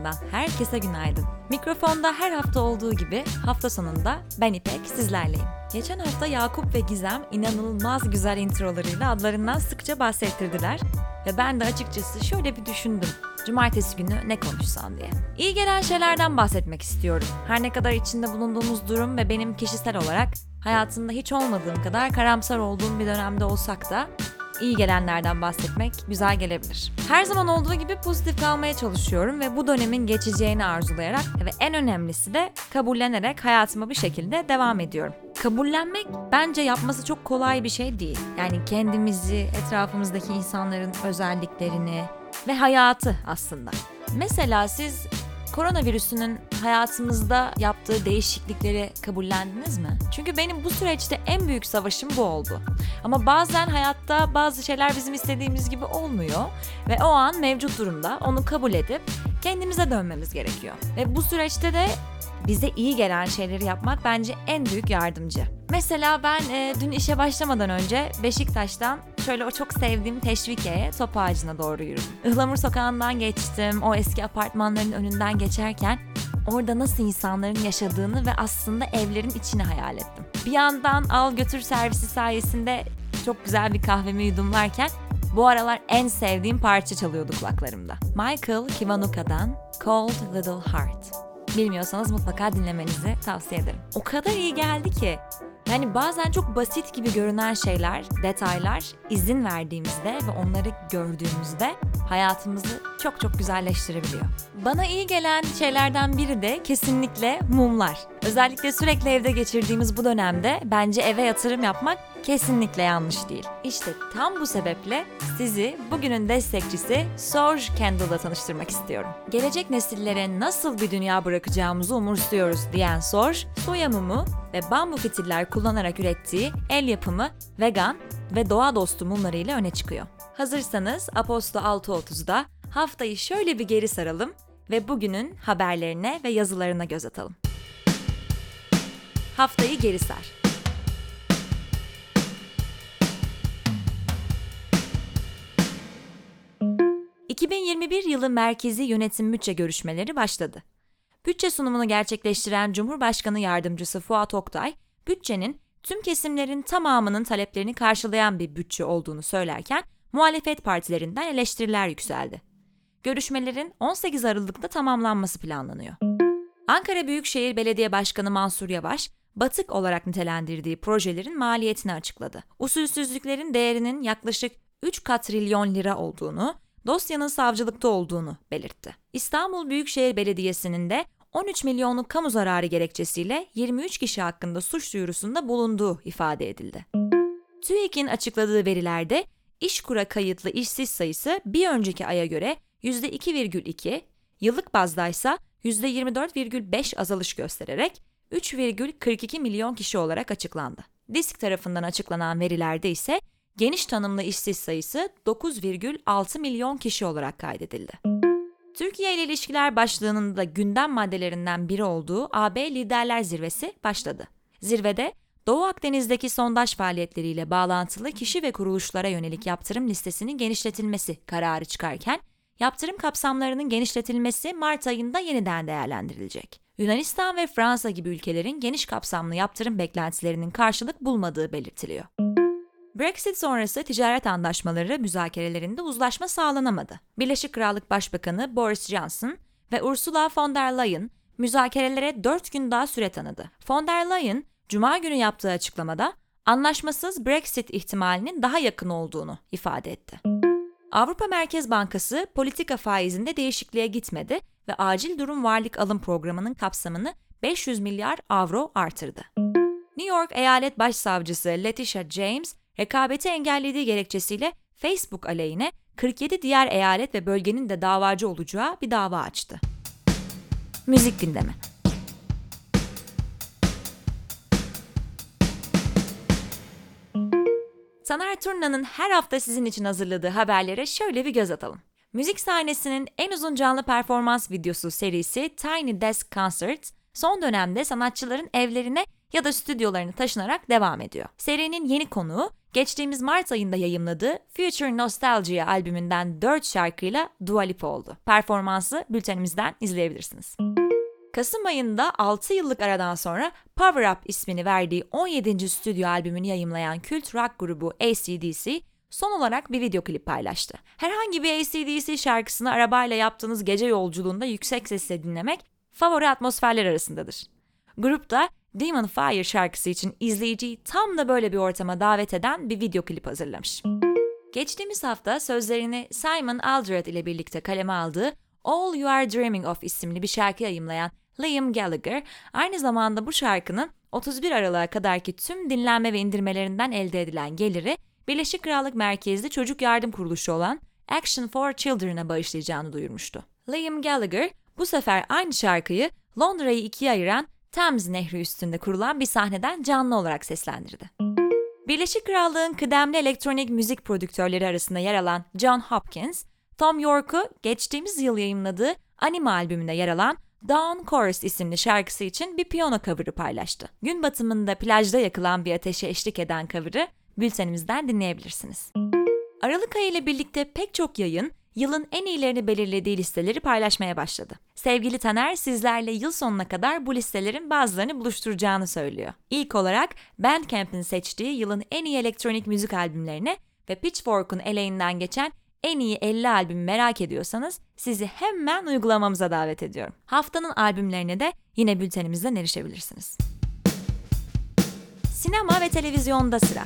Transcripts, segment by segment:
kanalından herkese günaydın. Mikrofonda her hafta olduğu gibi hafta sonunda ben İpek sizlerleyim. Geçen hafta Yakup ve Gizem inanılmaz güzel introlarıyla adlarından sıkça bahsettirdiler. Ve ben de açıkçası şöyle bir düşündüm. Cumartesi günü ne konuşsam diye. İyi gelen şeylerden bahsetmek istiyorum. Her ne kadar içinde bulunduğumuz durum ve benim kişisel olarak hayatımda hiç olmadığım kadar karamsar olduğum bir dönemde olsak da iyi gelenlerden bahsetmek güzel gelebilir. Her zaman olduğu gibi pozitif kalmaya çalışıyorum ve bu dönemin geçeceğini arzulayarak ve en önemlisi de kabullenerek hayatıma bir şekilde devam ediyorum. Kabullenmek bence yapması çok kolay bir şey değil. Yani kendimizi, etrafımızdaki insanların özelliklerini ve hayatı aslında. Mesela siz koronavirüsünün hayatımızda yaptığı değişiklikleri kabullendiniz mi? Çünkü benim bu süreçte en büyük savaşım bu oldu. Ama bazen hayatta bazı şeyler bizim istediğimiz gibi olmuyor ve o an mevcut durumda onu kabul edip kendimize dönmemiz gerekiyor. Ve bu süreçte de bize iyi gelen şeyleri yapmak bence en büyük yardımcı. Mesela ben e, dün işe başlamadan önce Beşiktaş'tan şöyle o çok sevdiğim Teşvikiye'ye top ağacına doğru yürüdüm. Ihlamur sokağından geçtim, o eski apartmanların önünden geçerken orada nasıl insanların yaşadığını ve aslında evlerin içini hayal ettim. Bir yandan al götür servisi sayesinde çok güzel bir kahvemi yudumlarken bu aralar en sevdiğim parça çalıyordu kulaklarımda. Michael Kivanuka'dan Cold Little Heart. Bilmiyorsanız mutlaka dinlemenizi tavsiye ederim. O kadar iyi geldi ki. Yani bazen çok basit gibi görünen şeyler, detaylar izin verdiğimizde ve onları gördüğümüzde hayatımızı çok çok güzelleştirebiliyor. Bana iyi gelen şeylerden biri de kesinlikle mumlar. Özellikle sürekli evde geçirdiğimiz bu dönemde bence eve yatırım yapmak kesinlikle yanlış değil. İşte tam bu sebeple sizi bugünün destekçisi Sorge Candle'la tanıştırmak istiyorum. Gelecek nesillere nasıl bir dünya bırakacağımızı umursuyoruz diyen Sorge, soya ve bambu fitiller kullanarak ürettiği el yapımı vegan ve doğa dostu mumlarıyla öne çıkıyor. Hazırsanız Aposto 6.30'da haftayı şöyle bir geri saralım ve bugünün haberlerine ve yazılarına göz atalım. Haftayı geri sar. ...2021 yılı merkezi yönetim bütçe görüşmeleri başladı. Bütçe sunumunu gerçekleştiren Cumhurbaşkanı Yardımcısı Fuat Oktay, bütçenin tüm kesimlerin tamamının taleplerini karşılayan bir bütçe olduğunu söylerken muhalefet partilerinden eleştiriler yükseldi. Görüşmelerin 18 Aralık'ta tamamlanması planlanıyor. Ankara Büyükşehir Belediye Başkanı Mansur Yavaş, batık olarak nitelendirdiği projelerin maliyetini açıkladı. Usulsüzlüklerin değerinin yaklaşık 3 katrilyon lira olduğunu, dosyanın savcılıkta olduğunu belirtti. İstanbul Büyükşehir Belediyesi'nin de 13 milyonluk kamu zararı gerekçesiyle 23 kişi hakkında suç duyurusunda bulunduğu ifade edildi. TÜİK'in açıkladığı verilerde İşkur'a kayıtlı işsiz sayısı bir önceki aya göre %2,2, yıllık bazdaysa %24,5 azalış göstererek 3,42 milyon kişi olarak açıklandı. Disk tarafından açıklanan verilerde ise geniş tanımlı işsiz sayısı 9,6 milyon kişi olarak kaydedildi. Türkiye ile ilişkiler başlığının da gündem maddelerinden biri olduğu AB Liderler Zirvesi başladı. Zirvede Doğu Akdeniz'deki sondaj faaliyetleriyle bağlantılı kişi ve kuruluşlara yönelik yaptırım listesinin genişletilmesi kararı çıkarken, yaptırım kapsamlarının genişletilmesi Mart ayında yeniden değerlendirilecek. Yunanistan ve Fransa gibi ülkelerin geniş kapsamlı yaptırım beklentilerinin karşılık bulmadığı belirtiliyor. Brexit sonrası ticaret anlaşmaları müzakerelerinde uzlaşma sağlanamadı. Birleşik Krallık Başbakanı Boris Johnson ve Ursula von der Leyen müzakerelere 4 gün daha süre tanıdı. Von der Leyen, Cuma günü yaptığı açıklamada anlaşmasız Brexit ihtimalinin daha yakın olduğunu ifade etti. Avrupa Merkez Bankası politika faizinde değişikliğe gitmedi ve acil durum varlık alım programının kapsamını 500 milyar avro artırdı. New York Eyalet Başsavcısı Letitia James, rekabeti engellediği gerekçesiyle Facebook aleyhine 47 diğer eyalet ve bölgenin de davacı olacağı bir dava açtı. Müzik gündemi. Taner Turna'nın her hafta sizin için hazırladığı haberlere şöyle bir göz atalım. Müzik sahnesinin en uzun canlı performans videosu serisi Tiny Desk Concerts, son dönemde sanatçıların evlerine ya da stüdyolarını taşınarak devam ediyor. Serinin yeni konuğu geçtiğimiz Mart ayında yayımladığı Future Nostalgia albümünden 4 şarkıyla Dua Lipa oldu. Performansı bültenimizden izleyebilirsiniz. Kasım ayında 6 yıllık aradan sonra Power Up ismini verdiği 17. stüdyo albümünü yayımlayan kült rock grubu ACDC son olarak bir video klip paylaştı. Herhangi bir ACDC şarkısını arabayla yaptığınız gece yolculuğunda yüksek sesle dinlemek favori atmosferler arasındadır. Grup da Demon Fire şarkısı için izleyiciyi tam da böyle bir ortama davet eden bir video klip hazırlamış. Geçtiğimiz hafta sözlerini Simon Aldred ile birlikte kaleme aldığı All You Are Dreaming Of isimli bir şarkı yayımlayan Liam Gallagher, aynı zamanda bu şarkının 31 Aralık'a kadarki tüm dinlenme ve indirmelerinden elde edilen geliri Birleşik Krallık merkezli çocuk yardım kuruluşu olan Action for Children'a bağışlayacağını duyurmuştu. Liam Gallagher bu sefer aynı şarkıyı Londra'yı ikiye ayıran Thames Nehri üstünde kurulan bir sahneden canlı olarak seslendirdi. Birleşik Krallık'ın kıdemli elektronik müzik prodüktörleri arasında yer alan John Hopkins, Tom York'u geçtiğimiz yıl yayımladığı Anima albümünde yer alan Dawn Chorus isimli şarkısı için bir piyano cover'ı paylaştı. Gün batımında plajda yakılan bir ateşe eşlik eden cover'ı bültenimizden dinleyebilirsiniz. Aralık ayı ile birlikte pek çok yayın yılın en iyilerini belirlediği listeleri paylaşmaya başladı. Sevgili Taner sizlerle yıl sonuna kadar bu listelerin bazılarını buluşturacağını söylüyor. İlk olarak Bandcamp'in seçtiği yılın en iyi elektronik müzik albümlerine ve Pitchfork'un eleğinden geçen en iyi 50 albümü merak ediyorsanız sizi hemen uygulamamıza davet ediyorum. Haftanın albümlerine de yine bültenimizden erişebilirsiniz. Sinema ve televizyonda sıra.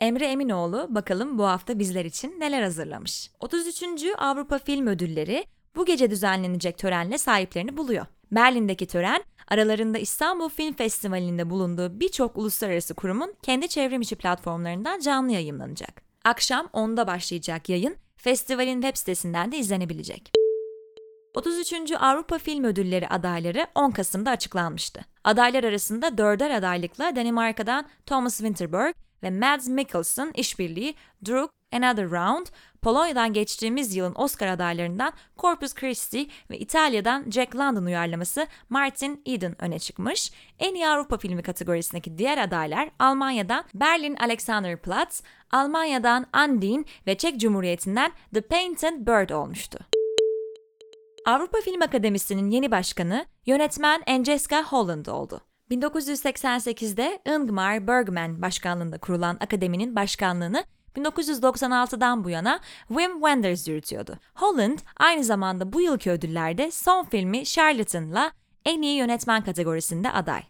Emre Eminoğlu bakalım bu hafta bizler için neler hazırlamış. 33. Avrupa Film Ödülleri bu gece düzenlenecek törenle sahiplerini buluyor. Berlin'deki tören, aralarında İstanbul Film Festivali'nde bulunduğu birçok uluslararası kurumun kendi çevrim içi platformlarından canlı yayınlanacak. Akşam 10'da başlayacak yayın, festivalin web sitesinden de izlenebilecek. 33. Avrupa Film Ödülleri adayları 10 Kasım'da açıklanmıştı. Adaylar arasında dörder adaylıkla Danimarka'dan Thomas Winterberg ve Mads Mikkelsen işbirliği Druk Another Round, Polonya'dan geçtiğimiz yılın Oscar adaylarından Corpus Christi ve İtalya'dan Jack London uyarlaması Martin Eden öne çıkmış. En iyi Avrupa filmi kategorisindeki diğer adaylar Almanya'dan Berlin Alexanderplatz, Almanya'dan Undine ve Çek Cumhuriyeti'nden The Painted Bird olmuştu. Avrupa Film Akademisi'nin yeni başkanı yönetmen Enceska Holland oldu. 1988'de Ingmar Bergman başkanlığında kurulan akademinin başkanlığını 1996'dan bu yana Wim Wenders yürütüyordu. Holland aynı zamanda bu yılki ödüllerde son filmi Charlotte'ınla en iyi yönetmen kategorisinde aday.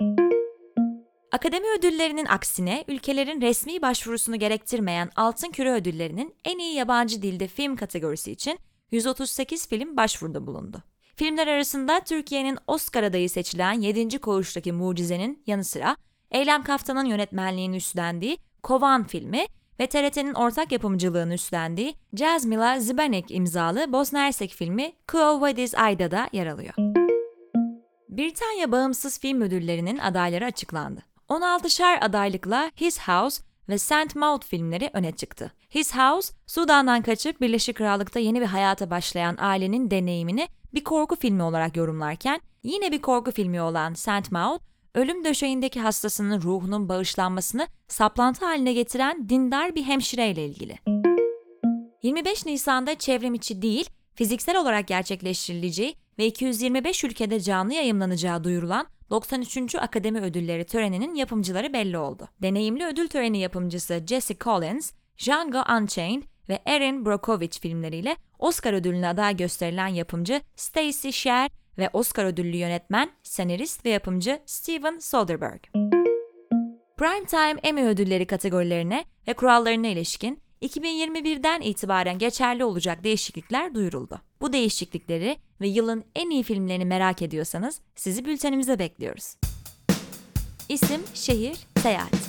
Akademi ödüllerinin aksine ülkelerin resmi başvurusunu gerektirmeyen Altın Küre ödüllerinin en iyi yabancı dilde film kategorisi için 138 film başvuruda bulundu. Filmler arasında Türkiye'nin Oscar adayı seçilen 7. Koğuş'taki Mucize'nin yanı sıra Eylem Kaftan'ın yönetmenliğini üstlendiği Kovan filmi ve TRT'nin ortak yapımcılığını üstlendiği Jasmila Zibanek imzalı Bosna Hersek filmi Quo Vadis Ayda'da yer alıyor. Britanya Bağımsız Film Ödülleri'nin adayları açıklandı. 16'şer adaylıkla His House ve Saint Maud filmleri öne çıktı. His House, Sudan'dan kaçıp Birleşik Krallık'ta yeni bir hayata başlayan ailenin deneyimini bir korku filmi olarak yorumlarken, yine bir korku filmi olan Saint Maud, ölüm döşeğindeki hastasının ruhunun bağışlanmasını saplantı haline getiren dindar bir hemşireyle ilgili. 25 Nisan'da çevrim içi değil, fiziksel olarak gerçekleştirileceği ve 225 ülkede canlı yayımlanacağı duyurulan 93. Akademi Ödülleri töreninin yapımcıları belli oldu. Deneyimli ödül töreni yapımcısı Jesse Collins, Django Unchained ve Erin Brockovich filmleriyle Oscar ödülüne aday gösterilen yapımcı Stacey Sher ve Oscar ödüllü yönetmen, senarist ve yapımcı Steven Soderbergh. Primetime Emmy ödülleri kategorilerine ve kurallarına ilişkin 2021'den itibaren geçerli olacak değişiklikler duyuruldu. Bu değişiklikleri ve yılın en iyi filmlerini merak ediyorsanız sizi bültenimize bekliyoruz. İsim, şehir, seyahat.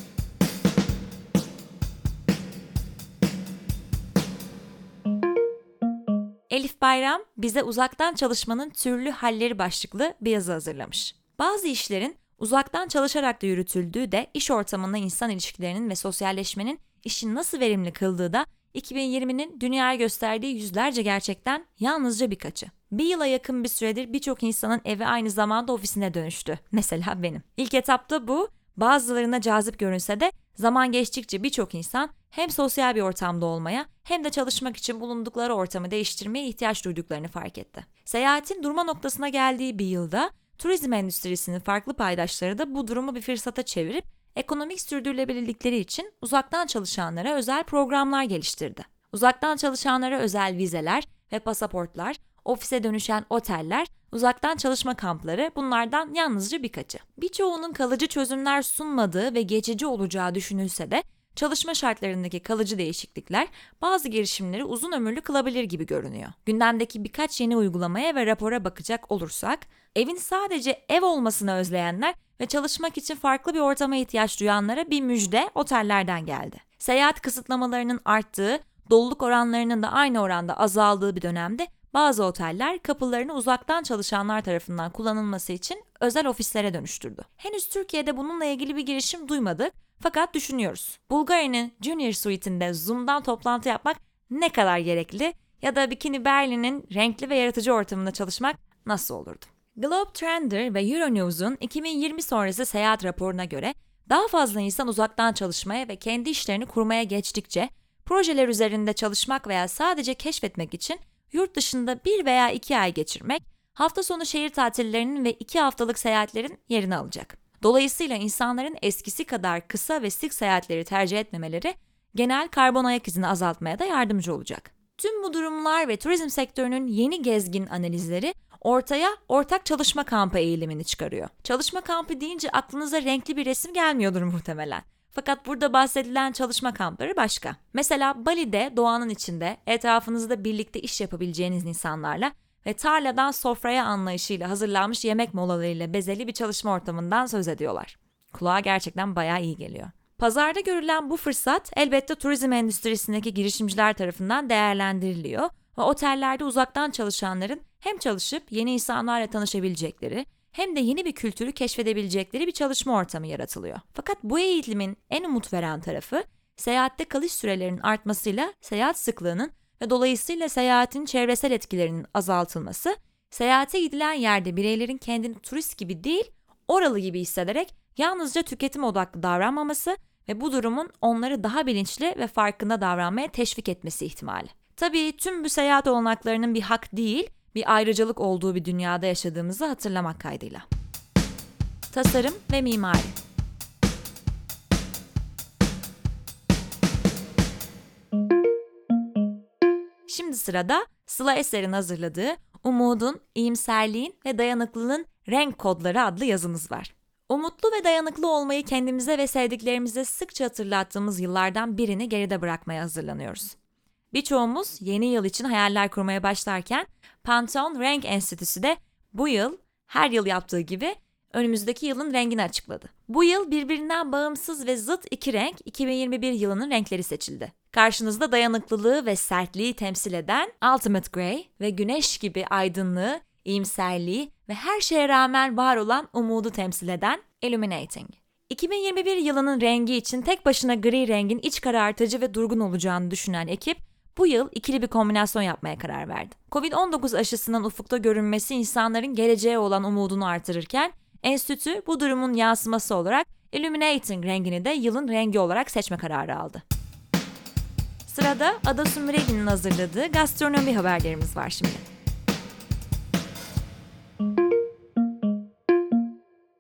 Elif Bayram bize uzaktan çalışmanın türlü halleri başlıklı bir yazı hazırlamış. Bazı işlerin uzaktan çalışarak da yürütüldüğü de iş ortamında insan ilişkilerinin ve sosyalleşmenin işi nasıl verimli kıldığı da 2020'nin dünyaya gösterdiği yüzlerce gerçekten yalnızca birkaçı. Bir yıla yakın bir süredir birçok insanın evi aynı zamanda ofisine dönüştü. Mesela benim. İlk etapta bu bazılarına cazip görünse de zaman geçtikçe birçok insan hem sosyal bir ortamda olmaya hem de çalışmak için bulundukları ortamı değiştirmeye ihtiyaç duyduklarını fark etti. Seyahatin durma noktasına geldiği bir yılda turizm endüstrisinin farklı paydaşları da bu durumu bir fırsata çevirip ekonomik sürdürülebilirlikleri için uzaktan çalışanlara özel programlar geliştirdi. Uzaktan çalışanlara özel vizeler ve pasaportlar, ofise dönüşen oteller, uzaktan çalışma kampları bunlardan yalnızca birkaçı. Birçoğunun kalıcı çözümler sunmadığı ve geçici olacağı düşünülse de çalışma şartlarındaki kalıcı değişiklikler bazı girişimleri uzun ömürlü kılabilir gibi görünüyor. Gündemdeki birkaç yeni uygulamaya ve rapora bakacak olursak, evin sadece ev olmasını özleyenler ve çalışmak için farklı bir ortama ihtiyaç duyanlara bir müjde otellerden geldi. Seyahat kısıtlamalarının arttığı, doluluk oranlarının da aynı oranda azaldığı bir dönemde bazı oteller kapılarını uzaktan çalışanlar tarafından kullanılması için özel ofislere dönüştürdü. Henüz Türkiye'de bununla ilgili bir girişim duymadık fakat düşünüyoruz. Bulgaria'nın Junior Suite'inde Zoom'dan toplantı yapmak ne kadar gerekli ya da Bikini Berlin'in renkli ve yaratıcı ortamında çalışmak nasıl olurdu? Globe Trender ve Euronews'un 2020 sonrası seyahat raporuna göre daha fazla insan uzaktan çalışmaya ve kendi işlerini kurmaya geçtikçe projeler üzerinde çalışmak veya sadece keşfetmek için yurt dışında bir veya iki ay geçirmek, hafta sonu şehir tatillerinin ve iki haftalık seyahatlerin yerini alacak. Dolayısıyla insanların eskisi kadar kısa ve sık seyahatleri tercih etmemeleri genel karbon ayak izini azaltmaya da yardımcı olacak. Tüm bu durumlar ve turizm sektörünün yeni gezgin analizleri ortaya ortak çalışma kampı eğilimini çıkarıyor. Çalışma kampı deyince aklınıza renkli bir resim gelmiyordur muhtemelen. Fakat burada bahsedilen çalışma kampları başka. Mesela Bali'de doğanın içinde etrafınızda birlikte iş yapabileceğiniz insanlarla ve tarladan sofraya anlayışıyla hazırlanmış yemek molalarıyla bezeli bir çalışma ortamından söz ediyorlar. Kulağa gerçekten bayağı iyi geliyor. Pazarda görülen bu fırsat elbette turizm endüstrisindeki girişimciler tarafından değerlendiriliyor ve otellerde uzaktan çalışanların hem çalışıp yeni insanlarla tanışabilecekleri hem de yeni bir kültürü keşfedebilecekleri bir çalışma ortamı yaratılıyor. Fakat bu eğitimin en umut veren tarafı seyahatte kalış sürelerinin artmasıyla seyahat sıklığının ve dolayısıyla seyahatin çevresel etkilerinin azaltılması, seyahate gidilen yerde bireylerin kendini turist gibi değil, oralı gibi hissederek yalnızca tüketim odaklı davranmaması ve bu durumun onları daha bilinçli ve farkında davranmaya teşvik etmesi ihtimali. Tabii tüm bu seyahat olanaklarının bir hak değil, bir ayrıcalık olduğu bir dünyada yaşadığımızı hatırlamak kaydıyla. Tasarım ve mimari Şimdi sırada Sıla Eser'in hazırladığı Umudun, iyimserliğin ve dayanıklılığın renk kodları adlı yazımız var. Umutlu ve dayanıklı olmayı kendimize ve sevdiklerimize sıkça hatırlattığımız yıllardan birini geride bırakmaya hazırlanıyoruz. Birçoğumuz yeni yıl için hayaller kurmaya başlarken Pantone Renk Enstitüsü de bu yıl her yıl yaptığı gibi önümüzdeki yılın rengini açıkladı. Bu yıl birbirinden bağımsız ve zıt iki renk 2021 yılının renkleri seçildi. Karşınızda dayanıklılığı ve sertliği temsil eden Ultimate Grey ve güneş gibi aydınlığı, iyimserliği ve her şeye rağmen var olan umudu temsil eden Illuminating. 2021 yılının rengi için tek başına gri rengin iç karartıcı ve durgun olacağını düşünen ekip bu yıl ikili bir kombinasyon yapmaya karar verdi. Covid-19 aşısının ufukta görünmesi insanların geleceğe olan umudunu artırırken enstitü bu durumun yansıması olarak Illuminating rengini de yılın rengi olarak seçme kararı aldı. Sırada Ada Sumreli'nin hazırladığı gastronomi haberlerimiz var şimdi.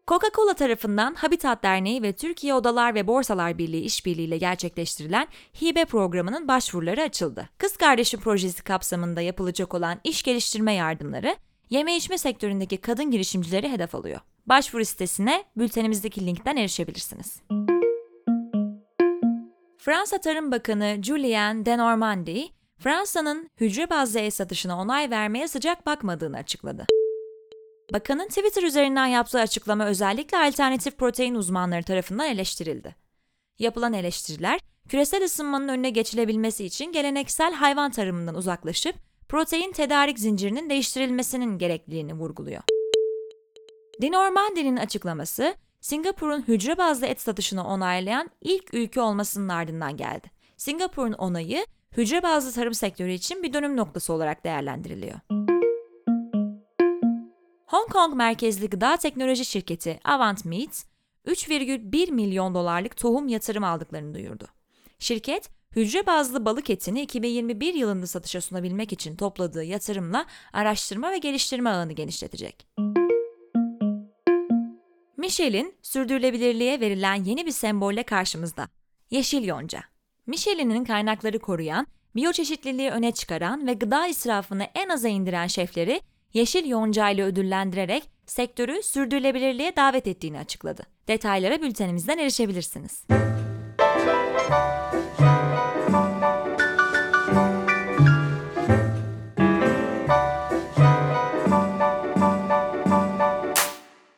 Coca-Cola tarafından Habitat Derneği ve Türkiye Odalar ve Borsalar Birliği işbirliğiyle gerçekleştirilen hibe programının başvuruları açıldı. Kız Kardeşi projesi kapsamında yapılacak olan iş geliştirme yardımları, yeme içme sektöründeki kadın girişimcileri hedef alıyor. Başvuru sitesine bültenimizdeki linkten erişebilirsiniz. Fransa Tarım Bakanı Julien Denormandie, Fransa'nın hücre bazlı el satışına onay vermeye sıcak bakmadığını açıkladı. Bakanın Twitter üzerinden yaptığı açıklama özellikle alternatif protein uzmanları tarafından eleştirildi. Yapılan eleştiriler, küresel ısınmanın önüne geçilebilmesi için geleneksel hayvan tarımından uzaklaşıp protein tedarik zincirinin değiştirilmesinin gerekliliğini vurguluyor. Dinormandi'nin açıklaması, Singapur'un hücre bazlı et satışını onaylayan ilk ülke olmasının ardından geldi. Singapur'un onayı, hücre bazlı tarım sektörü için bir dönüm noktası olarak değerlendiriliyor. Hong Kong merkezli gıda teknoloji şirketi Avant Meat, 3,1 milyon dolarlık tohum yatırım aldıklarını duyurdu. Şirket, hücre bazlı balık etini 2021 yılında satışa sunabilmek için topladığı yatırımla araştırma ve geliştirme ağını genişletecek. Michelin, sürdürülebilirliğe verilen yeni bir sembolle karşımızda. Yeşil yonca. Michelin'in kaynakları koruyan, biyoçeşitliliği öne çıkaran ve gıda israfını en aza indiren şefleri yeşil yonca ile ödüllendirerek sektörü sürdürülebilirliğe davet ettiğini açıkladı. Detaylara bültenimizden erişebilirsiniz.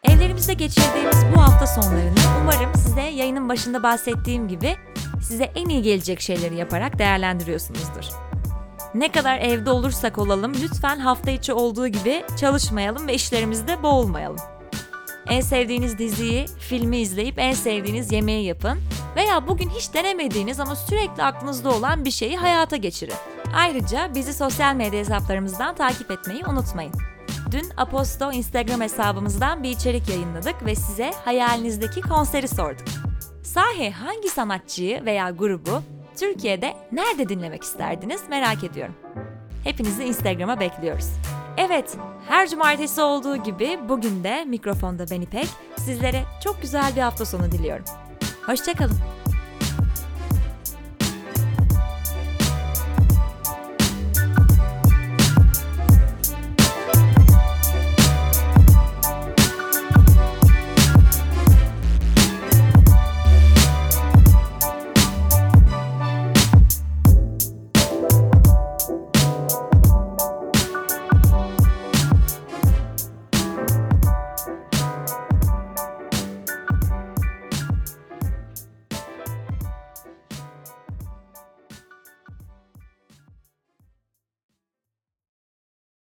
Evlerimizde geçirdiğimiz bu hafta sonlarını umarım size yayının başında bahsettiğim gibi size en iyi gelecek şeyleri yaparak değerlendiriyorsunuzdur. Ne kadar evde olursak olalım lütfen hafta içi olduğu gibi çalışmayalım ve işlerimizde boğulmayalım. En sevdiğiniz diziyi, filmi izleyip en sevdiğiniz yemeği yapın veya bugün hiç denemediğiniz ama sürekli aklınızda olan bir şeyi hayata geçirin. Ayrıca bizi sosyal medya hesaplarımızdan takip etmeyi unutmayın. Dün Aposto Instagram hesabımızdan bir içerik yayınladık ve size hayalinizdeki konseri sorduk. Sahi hangi sanatçıyı veya grubu Türkiye'de nerede dinlemek isterdiniz merak ediyorum. Hepinizi Instagram'a bekliyoruz. Evet, her cumartesi olduğu gibi bugün de mikrofonda ben İpek sizlere çok güzel bir hafta sonu diliyorum. Hoşçakalın.